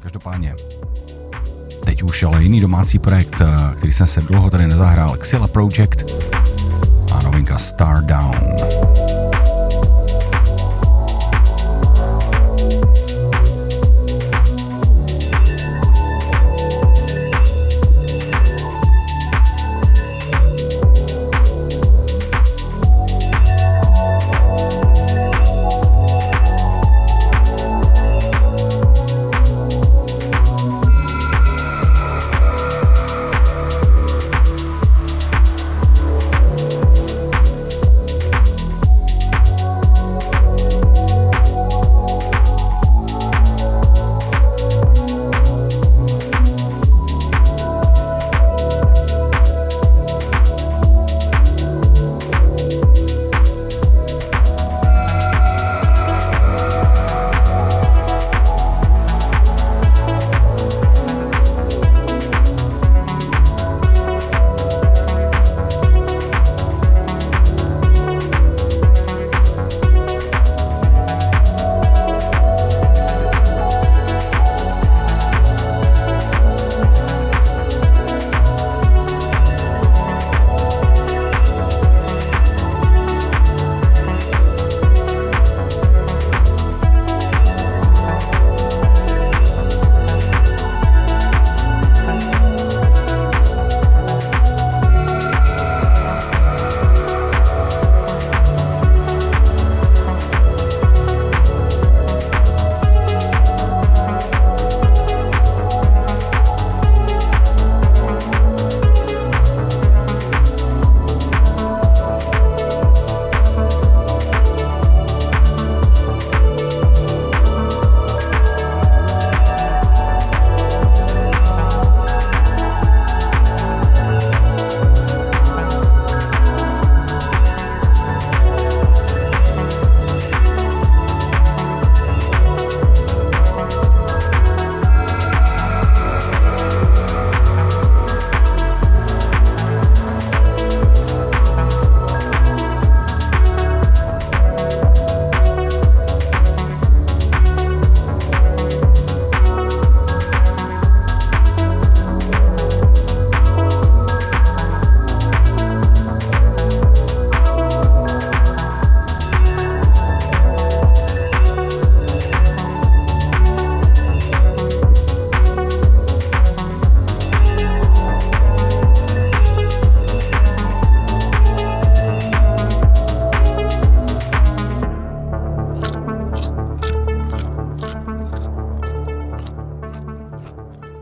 Každopádně, teď už ale jiný domácí projekt, eh, který jsem se dlouho tady nezahrál, Xilla Project a novinka Star Down.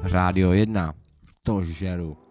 Rádio 1. To žeru.